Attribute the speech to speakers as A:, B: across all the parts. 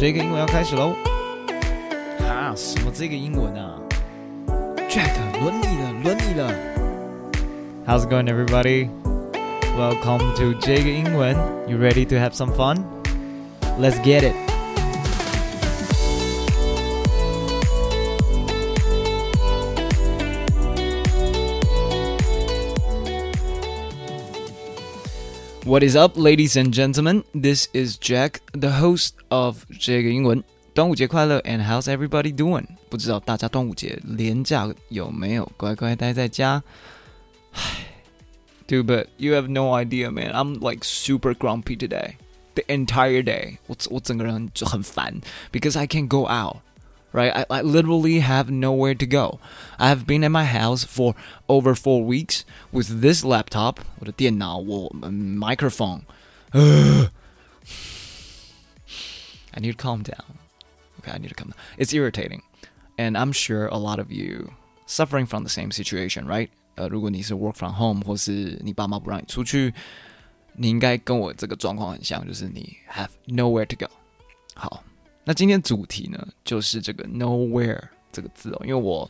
A: 这个英文要开始喽！啊，什么这个英文啊？Jack，轮你了，轮你了。How's it going, everybody? Welcome to 这个英文。You ready to have some fun? Let's get it. What is up, ladies and gentlemen? This is Jack, the host of 这个英文。端午节快乐！And how's everybody doing? 不知道大家端午节连假有没有乖乖待在家？唉，Dude, but you have no idea, man. I'm like super grumpy today. The entire day. 我我整个人就很烦，because I can't go out. right? I, I literally have nowhere to go. I have been at my house for over four weeks with this laptop, 我的电脑，我 microphone. I need to calm down. Okay, I need to calm down. It's irritating, and I'm sure a lot of you suffering from the same situation, right? 呃，如果你是 work from home，或是你爸妈不让你出去，你应该跟我这个状况很像，就是你 have nowhere to go。好。 那今天主题呢，就是这个 nowhere 这个字哦，因为我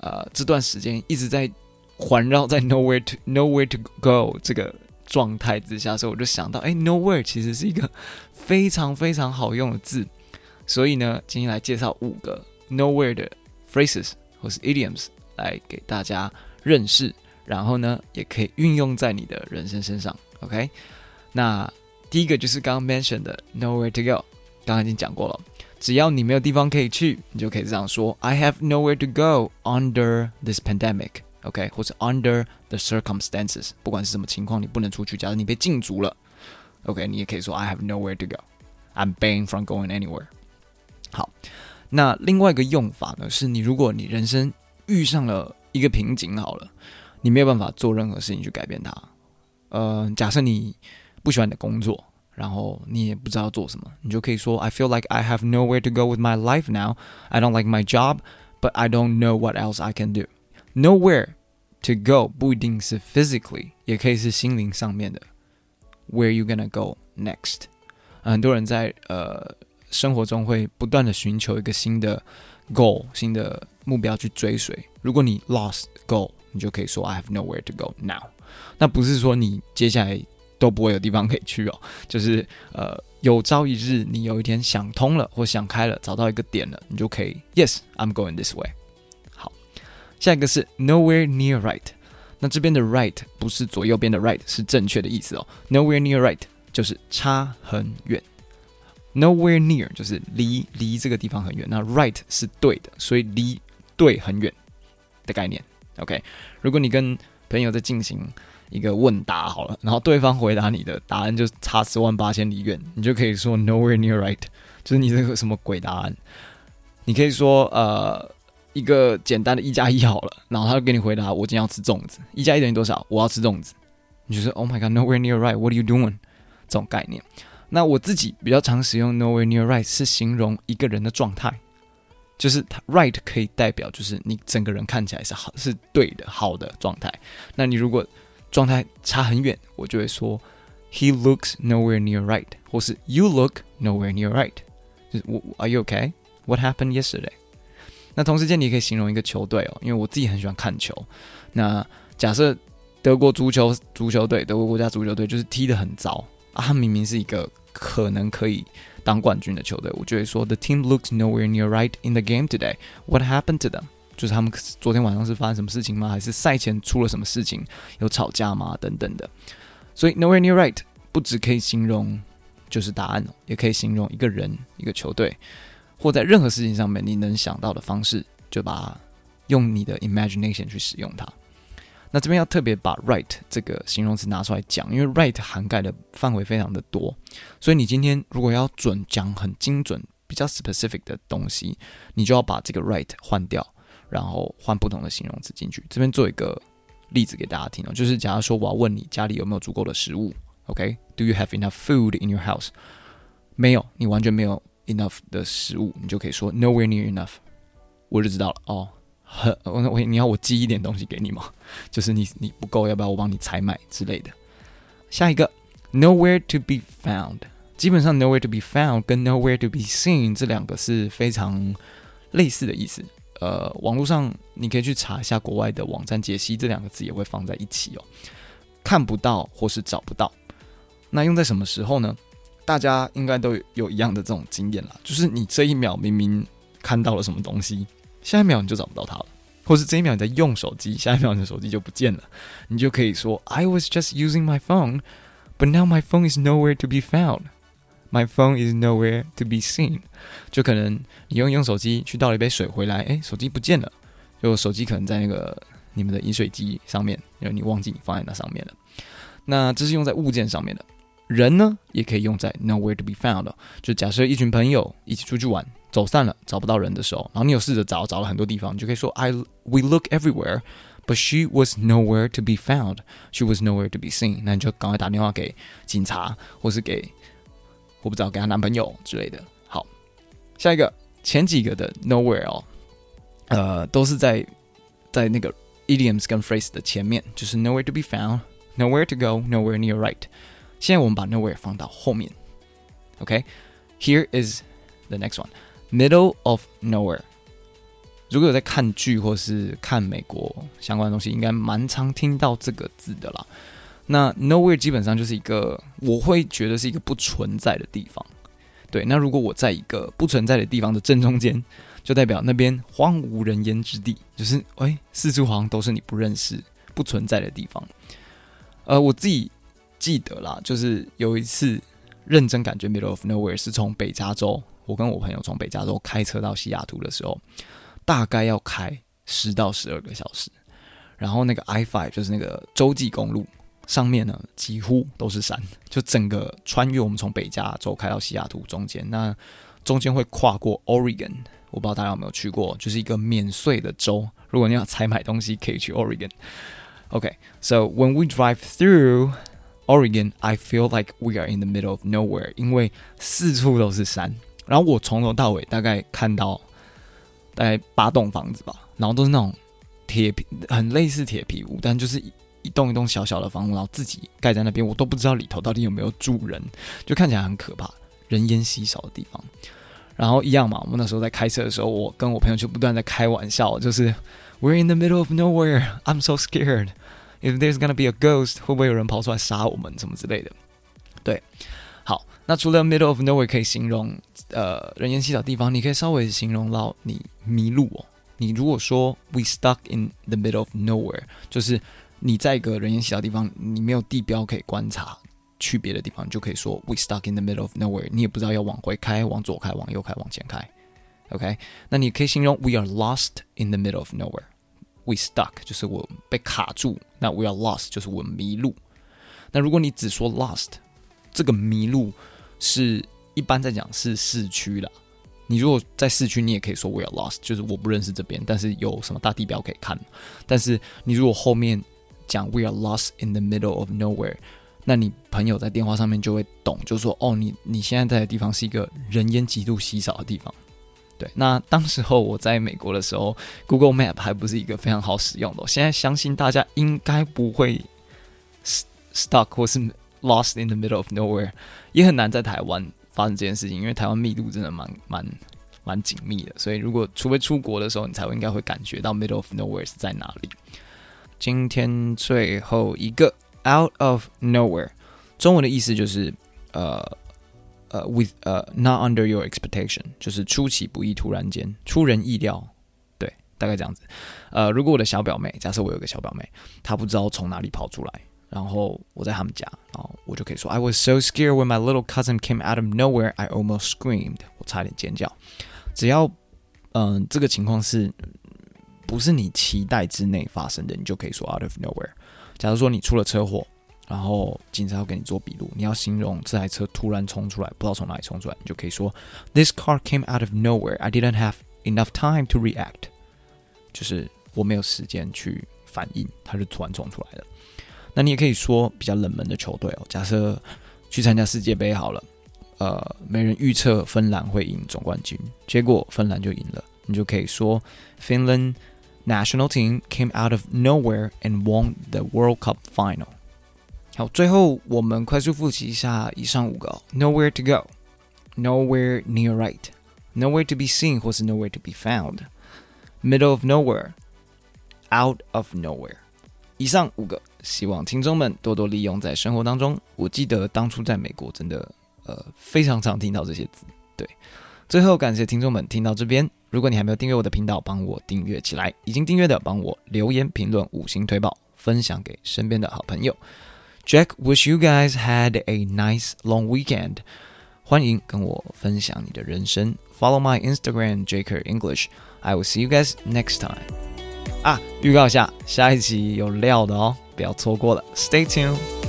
A: 呃这段时间一直在环绕在 nowhere to nowhere to go 这个状态之下，所以我就想到，哎，nowhere 其实是一个非常非常好用的字，所以呢，今天来介绍五个 nowhere 的 phrases 或是 idioms 来给大家认识，然后呢，也可以运用在你的人生身上。OK，那第一个就是刚刚 mention 的 nowhere to go，刚刚已经讲过了。只要你没有地方可以去，你就可以这样说：I have nowhere to go under this pandemic. OK，或者 under the circumstances，不管是什么情况，你不能出去。假如你被禁足了，OK，你也可以说 I have nowhere to go. I'm banned from going anywhere. 好，那另外一个用法呢，是你如果你人生遇上了一个瓶颈，好了，你没有办法做任何事情去改变它。呃，假设你不喜欢你的工作。然后你也不知道做什么，你就可以说 I feel like I have nowhere to go with my life now. I don't like my job, but I don't know what else I can do. Nowhere to go 不一定是 physically，也可以是心灵上面的。Where you gonna go next？很多人在呃生活中会不断的寻求一个新的 goal，新的目标去追随。如果你 lost goal，你就可以说 I have nowhere to go now。那不是说你接下来。 都不会有地方可以去哦，就是呃，有朝一日你有一天想通了或想开了，找到一个点了，你就可以，Yes，I'm going this way。好，下一个是 nowhere near right。那这边的 right 不是左右边的 right，是正确的意思哦。Nowhere near right 就是差很远，nowhere near 就是离离这个地方很远。那 right 是对的，所以离对很远的概念。OK，如果你跟朋友在进行。一个问答好了，然后对方回答你的答案就差十万八千里远，你就可以说 nowhere near right，就是你这个什么鬼答案？你可以说呃一个简单的一加一好了，然后他就给你回答我今天要吃粽子，一加一等于多少？我要吃粽子。你就说 Oh my God nowhere near right，What are you doing？这种概念。那我自己比较常使用 nowhere near right 是形容一个人的状态，就是他 right 可以代表就是你整个人看起来是好是对的好的状态。那你如果状态差很远，我就会说 He looks nowhere near right，或是 You look nowhere near right。就是我 Are you okay? What happened yesterday？那同时间你也可以形容一个球队哦，因为我自己很喜欢看球。那假设德国足球足球队，德国国家足球队就是踢得很糟啊，他明明是一个可能可以当冠军的球队，我就会说 The team looks nowhere near right in the game today. What happened to them？ 就是他们昨天晚上是发生什么事情吗？还是赛前出了什么事情？有吵架吗？等等的。所以 nowhere near right 不只可以形容就是答案，也可以形容一个人、一个球队，或在任何事情上面你能想到的方式，就把用你的 imagination 去使用它。那这边要特别把 right 这个形容词拿出来讲，因为 right 涵盖的范围非常的多，所以你今天如果要准讲很精准、比较 specific 的东西，你就要把这个 right 换掉。然后换不同的形容词进去。这边做一个例子给大家听哦，就是假如说我要问你家里有没有足够的食物，OK？Do you have enough food in your house？没有，你完全没有 enough 的食物，你就可以说 nowhere near enough。我就知道了哦。很，我你要我寄一点东西给你吗？就是你你不够，要不要我帮你采买之类的？下一个 nowhere to be found，基本上 nowhere to be found 跟 nowhere to be seen 这两个是非常类似的意思。呃，网络上你可以去查一下国外的网站解析，这两个字也会放在一起哦。看不到或是找不到，那用在什么时候呢？大家应该都有一样的这种经验啦，就是你这一秒明明看到了什么东西，下一秒你就找不到它了，或是这一秒你在用手机，下一秒你的手机就不见了，你就可以说 I was just using my phone, but now my phone is nowhere to be found. My phone is nowhere to be seen. 就可能你用用手机去倒了一杯水回来，诶，手机不见了，就手机可能在那个你们的饮水机上面，然后你忘记你放在那上面了。那这是用在物件上面的。人呢，也可以用在 nowhere to be found。就假设一群朋友一起出去玩，走散了，找不到人的时候，然后你有试着找，找了很多地方，你就可以说 I we look everywhere, but she was nowhere to be found. She was nowhere to be seen。那你就赶快打电话给警察，或是给我不知道给她男朋友之类的。好，下一个前几个的 nowhere 哦，呃，都是在在那个 idioms 跟 phrase 的前面，就是 nowhere to be found, nowhere to go, nowhere near right。现在我们把 nowhere 放到后面，OK？Here、is the next one，middle of nowhere。如果有在看剧或是看美国相关的东西，应该蛮常听到这个字的啦。那 nowhere 基本上就是一个，我会觉得是一个不存在的地方。对，那如果我在一个不存在的地方的正中间，就代表那边荒无人烟之地，就是哎，四处好像都是你不认识、不存在的地方。呃，我自己。记得啦，就是有一次认真感觉 middle of nowhere 是从北加州，我跟我朋友从北加州开车到西雅图的时候，大概要开十到十二个小时。然后那个 I five 就是那个洲际公路上面呢，几乎都是山，就整个穿越我们从北加州开到西雅图中间，那中间会跨过 Oregon，我不知道大家有没有去过，就是一个免税的州。如果你要采买东西，可以去 Oregon。OK，so when we drive through Oregon, I feel like we are in the middle of nowhere，因为四处都是山。然后我从头到尾大概看到大概八栋房子吧，然后都是那种铁皮，很类似铁皮屋，但就是一栋一栋小小的房屋，然后自己盖在那边，我都不知道里头到底有没有住人，就看起来很可怕，人烟稀少的地方。然后一样嘛，我们那时候在开车的时候，我跟我朋友就不断在开玩笑，就是 We're in the middle of nowhere, I'm so scared. If there's gonna be a ghost，会不会有人跑出来杀我们什么之类的？对，好，那除了 middle of nowhere 可以形容呃人烟稀少地方，你可以稍微形容到你迷路哦。你如果说 we stuck in the middle of nowhere，就是你在一个人烟稀少地方，你没有地标可以观察，去别的地方就可以说 we stuck in the middle of nowhere。你也不知道要往回开、往左开、往右开、往前开。OK，那你可以形容 we are lost in the middle of nowhere。We stuck 就是我被卡住，那 we are lost 就是我迷路。那如果你只说 lost，这个迷路是一般在讲是市区啦。你如果在市区，你也可以说 we are lost，就是我不认识这边，但是有什么大地标可以看。但是你如果后面讲 we are lost in the middle of nowhere，那你朋友在电话上面就会懂，就说哦，你你现在在的地方是一个人烟极度稀少的地方。对，那当时候我在美国的时候，Google Map 还不是一个非常好使用的。现在相信大家应该不会 stuck 或是 lost in the middle of nowhere，也很难在台湾发生这件事情，因为台湾密度真的蛮蛮蛮紧密的。所以如果除非出国的时候，你才会应该会感觉到 middle of nowhere 是在哪里。今天最后一个 out of nowhere，中文的意思就是呃。呃、with 呃、not under your expectation，就是出其不意，突然间出人意料，对，大概这样子。呃、如果我的小表妹，假设我有个小表妹，她不知道从哪里跑出来，然后我在他们家，然后我就可以说，I was so scared when my little cousin came out of nowhere, I almost screamed，我差点尖叫。只要嗯、这个情况是不是你期待之内发生的，你就可以说 out of nowhere。假如说你出了车祸。然后警察要给你做笔录，你要形容这台车突然冲出来，不知道从哪里冲出来，你就可以说：This car came out of nowhere. I didn't have enough time to react。就是我没有时间去反应，它就突然冲出来了。那你也可以说比较冷门的球队哦，假设去参加世界杯好了，呃，没人预测芬兰会赢总冠军，结果芬兰就赢了，你就可以说：Finland national team came out of nowhere and won the World Cup final。 好，最后我们快速复习一下以上五个：nowhere to go，nowhere near right，nowhere to be seen 或是 nowhere to be found，middle of nowhere，out of nowhere。以上五个，希望听众们多多利用在生活当中。我记得当初在美国，真的呃非常常听到这些字。对，最后感谢听众们听到这边。 如果你还没有订阅我的频道，帮我订阅起来。已经订阅的，帮我留言评论五星推爆，分享给身边的好朋友。Jack wish you guys had a nice long weekend。欢迎跟我分享你的人生。Follow my Instagram Jaker English。I will see you guys next time。啊，预告一下，下一集有料的哦，不要错过了。Stay tuned。